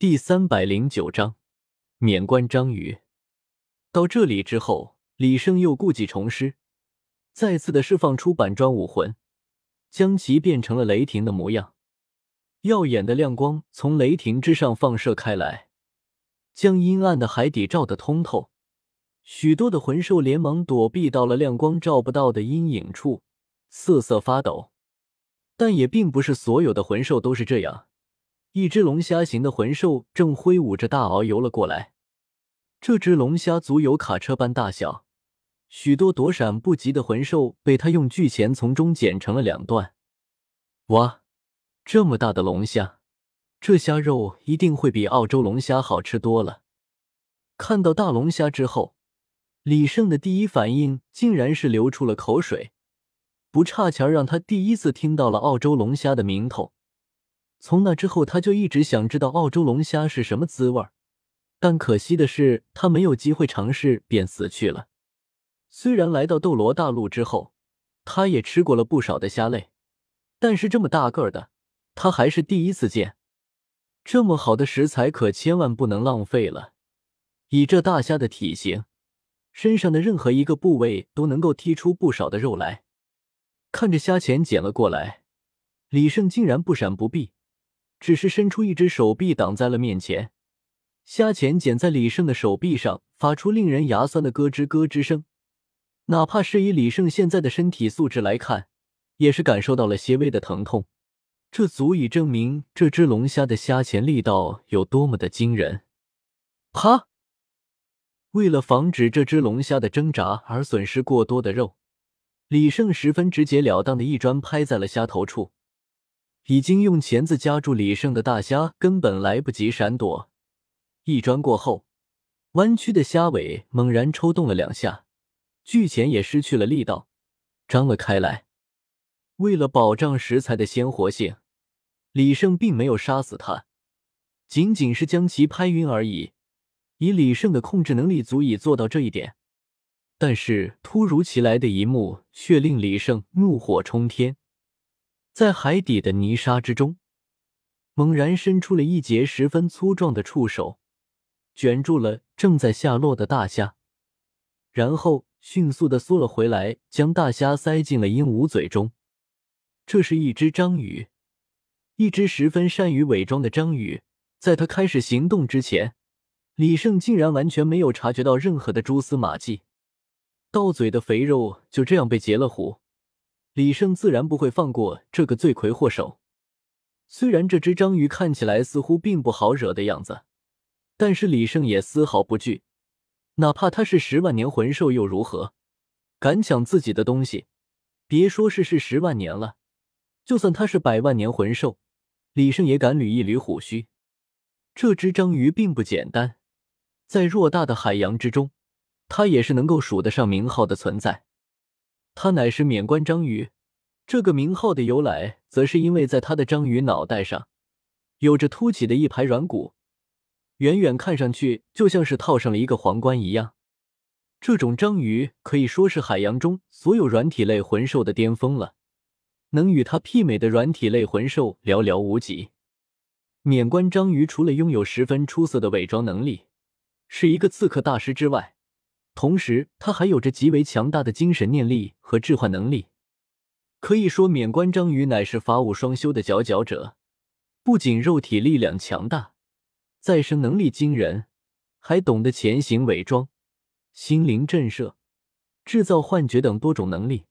第三百零九章，免关章鱼。到这里之后，李胜又故技重施，再次的释放出板砖武魂，将其变成了雷霆的模样。耀眼的亮光从雷霆之上放射开来，将阴暗的海底照得通透。许多的魂兽连忙躲避到了亮光照不到的阴影处，瑟瑟发抖。但也并不是所有的魂兽都是这样。一只龙虾形的魂兽正挥舞着大鳌游了过来。这只龙虾足有卡车般大小，许多躲闪不及的魂兽被他用巨钳从中剪成了两段。哇，这么大的龙虾，这虾肉一定会比澳洲龙虾好吃多了。看到大龙虾之后，李胜的第一反应竟然是流出了口水，不差钱让他第一次听到了澳洲龙虾的名头。从那之后，他就一直想知道澳洲龙虾是什么滋味儿但可惜的是，他没有机会尝试，便死去了。虽然来到斗罗大陆之后，他也吃过了不少的虾类，但是这么大个儿的，他还是第一次见。这么好的食材，可千万不能浪费了。以这大虾的体型，身上的任何一个部位都能够剔出不少的肉来。看着虾钳捡了过来，李胜竟然不闪不避。只是伸出一只手臂挡在了面前，虾钳剪在李胜的手臂上，发出令人牙酸的咯吱咯吱声。哪怕是以李胜现在的身体素质来看，也是感受到了些微的疼痛。这足以证明这只龙虾的虾钳力道有多么的惊人。啪！为了防止这只龙虾的挣扎而损失过多的肉，李胜十分直截了当的一砖拍在了虾头处。已经用钳子夹住李胜的大虾根本来不及闪躲，一砖过后，弯曲的虾尾猛然抽动了两下，巨钳也失去了力道，张了开来。为了保障食材的鲜活性，李胜并没有杀死它，仅仅是将其拍晕而已。以李胜的控制能力，足以做到这一点。但是突如其来的一幕却令李胜怒火冲天。在海底的泥沙之中，猛然伸出了一截十分粗壮的触手，卷住了正在下落的大虾，然后迅速的缩了回来，将大虾塞进了鹦鹉嘴中。这是一只章鱼，一只十分善于伪装的章鱼。在他开始行动之前，李胜竟然完全没有察觉到任何的蛛丝马迹，到嘴的肥肉就这样被截了胡。李胜自然不会放过这个罪魁祸首。虽然这只章鱼看起来似乎并不好惹的样子，但是李胜也丝毫不惧。哪怕他是十万年魂兽又如何？敢抢自己的东西，别说是是十万年了，就算他是百万年魂兽，李胜也敢捋一捋虎须。这只章鱼并不简单，在偌大的海洋之中，它也是能够数得上名号的存在。它乃是免冠章鱼，这个名号的由来，则是因为在它的章鱼脑袋上，有着凸起的一排软骨，远远看上去就像是套上了一个皇冠一样。这种章鱼可以说是海洋中所有软体类魂兽的巅峰了，能与它媲美的软体类魂兽寥寥无几。免冠章鱼除了拥有十分出色的伪装能力，是一个刺客大师之外，同时，他还有着极为强大的精神念力和置换能力，可以说免冠章鱼乃是法武双修的佼佼者。不仅肉体力量强大，再生能力惊人，还懂得潜行伪装、心灵震慑、制造幻觉等多种能力。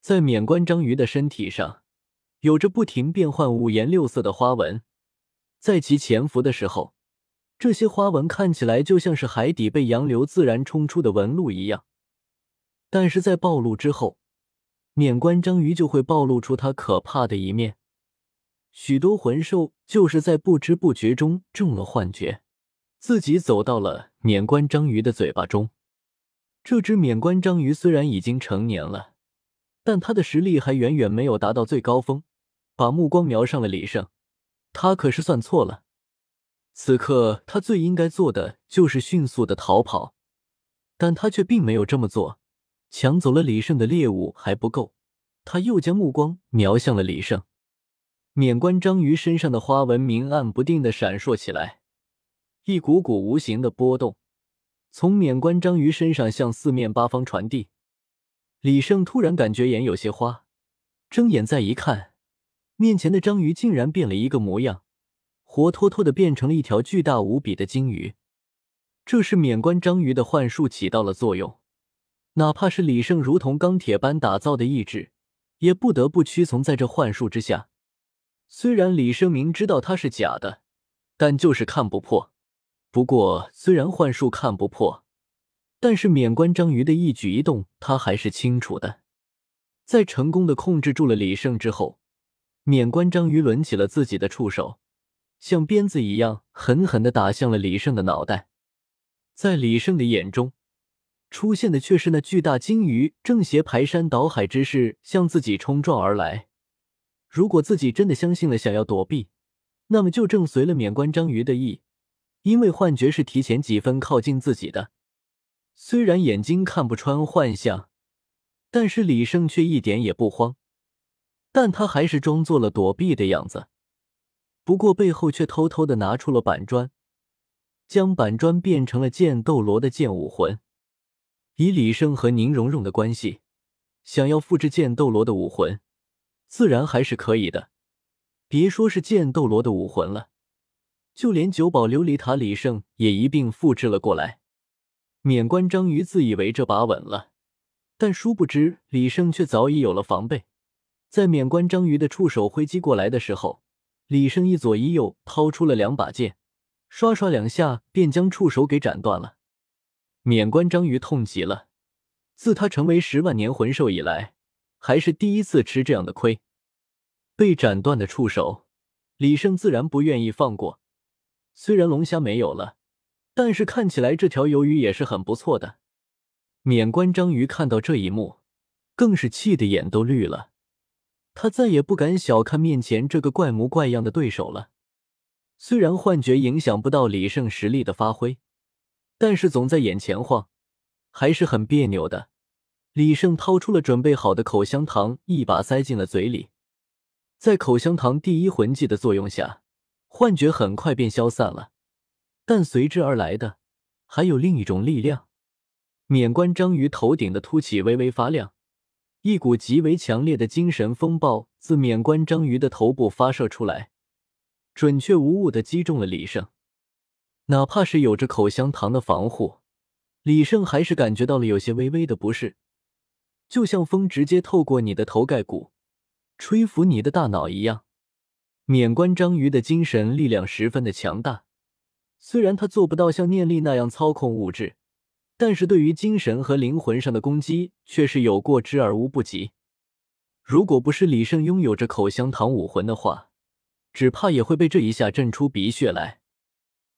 在免冠章鱼的身体上，有着不停变换五颜六色的花纹，在其潜伏的时候。这些花纹看起来就像是海底被洋流自然冲出的纹路一样，但是在暴露之后，免冠章鱼就会暴露出它可怕的一面。许多魂兽就是在不知不觉中中了幻觉，自己走到了免冠章鱼的嘴巴中。这只免冠章鱼虽然已经成年了，但它的实力还远远没有达到最高峰。把目光瞄上了李胜，他可是算错了。此刻，他最应该做的就是迅速的逃跑，但他却并没有这么做。抢走了李胜的猎物还不够，他又将目光瞄向了李胜。免冠章鱼身上的花纹明暗不定的闪烁起来，一股股无形的波动从免冠章鱼身上向四面八方传递。李胜突然感觉眼有些花，睁眼再一看，面前的章鱼竟然变了一个模样，活脱脱的变成了一条巨大无比的鲸鱼。这是免冠章鱼的幻术起到了作用，哪怕是李胜如同钢铁般打造的意志，也不得不屈从在这幻术之下。虽然李胜明知道它是假的，但就是看不破。不过，虽然幻术看不破。但是免冠章鱼的一举一动，他还是清楚的。在成功的控制住了李胜之后，免冠章鱼抡起了自己的触手，像鞭子一样狠狠的打向了李胜的脑袋。在李胜的眼中，出现的却是那巨大鲸鱼正携排山倒海之势向自己冲撞而来。如果自己真的相信了想要躲避，那么就正随了免冠章鱼的意，因为幻觉是提前几分靠近自己的。虽然眼睛看不穿幻象，但是李胜却一点也不慌，但他还是装作了躲避的样子，不过背后却偷偷的拿出了板砖，将板砖变成了剑斗罗的剑武魂。以李胜和宁荣荣的关系，想要复制剑斗罗的武魂，自然还是可以的。别说是剑斗罗的武魂了，就连九宝琉璃塔，李胜也一并复制了过来。免冠章鱼自以为这把稳了，但殊不知李胜却早已有了防备。在免冠章鱼的触手挥击过来的时候，李胜一左一右掏出了两把剑，刷刷两下便将触手给斩断了。免冠章鱼痛极了，自他成为十万年魂兽以来，还是第一次吃这样的亏。被斩断的触手，李胜自然不愿意放过。虽然龙虾没有了。但是看起来这条鱿鱼也是很不错的。免冠章鱼看到这一幕，更是气得眼都绿了。他再也不敢小看面前这个怪模怪样的对手了。虽然幻觉影响不到李胜实力的发挥，但是总在眼前晃，还是很别扭的。李胜掏出了准备好的口香糖，一把塞进了嘴里。在口香糖第一魂技的作用下，幻觉很快便消散了。但随之而来的还有另一种力量。免冠章鱼头顶的凸起微微发亮，一股极为强烈的精神风暴自免冠章鱼的头部发射出来，准确无误的击中了李胜。哪怕是有着口香糖的防护，李胜还是感觉到了有些微微的不适，就像风直接透过你的头盖骨，吹拂你的大脑一样。免冠章鱼的精神力量十分的强大。虽然他做不到像念力那样操控物质，但是对于精神和灵魂上的攻击却是有过之而无不及。如果不是李胜拥有着口香糖武魂的话，只怕也会被这一下震出鼻血来。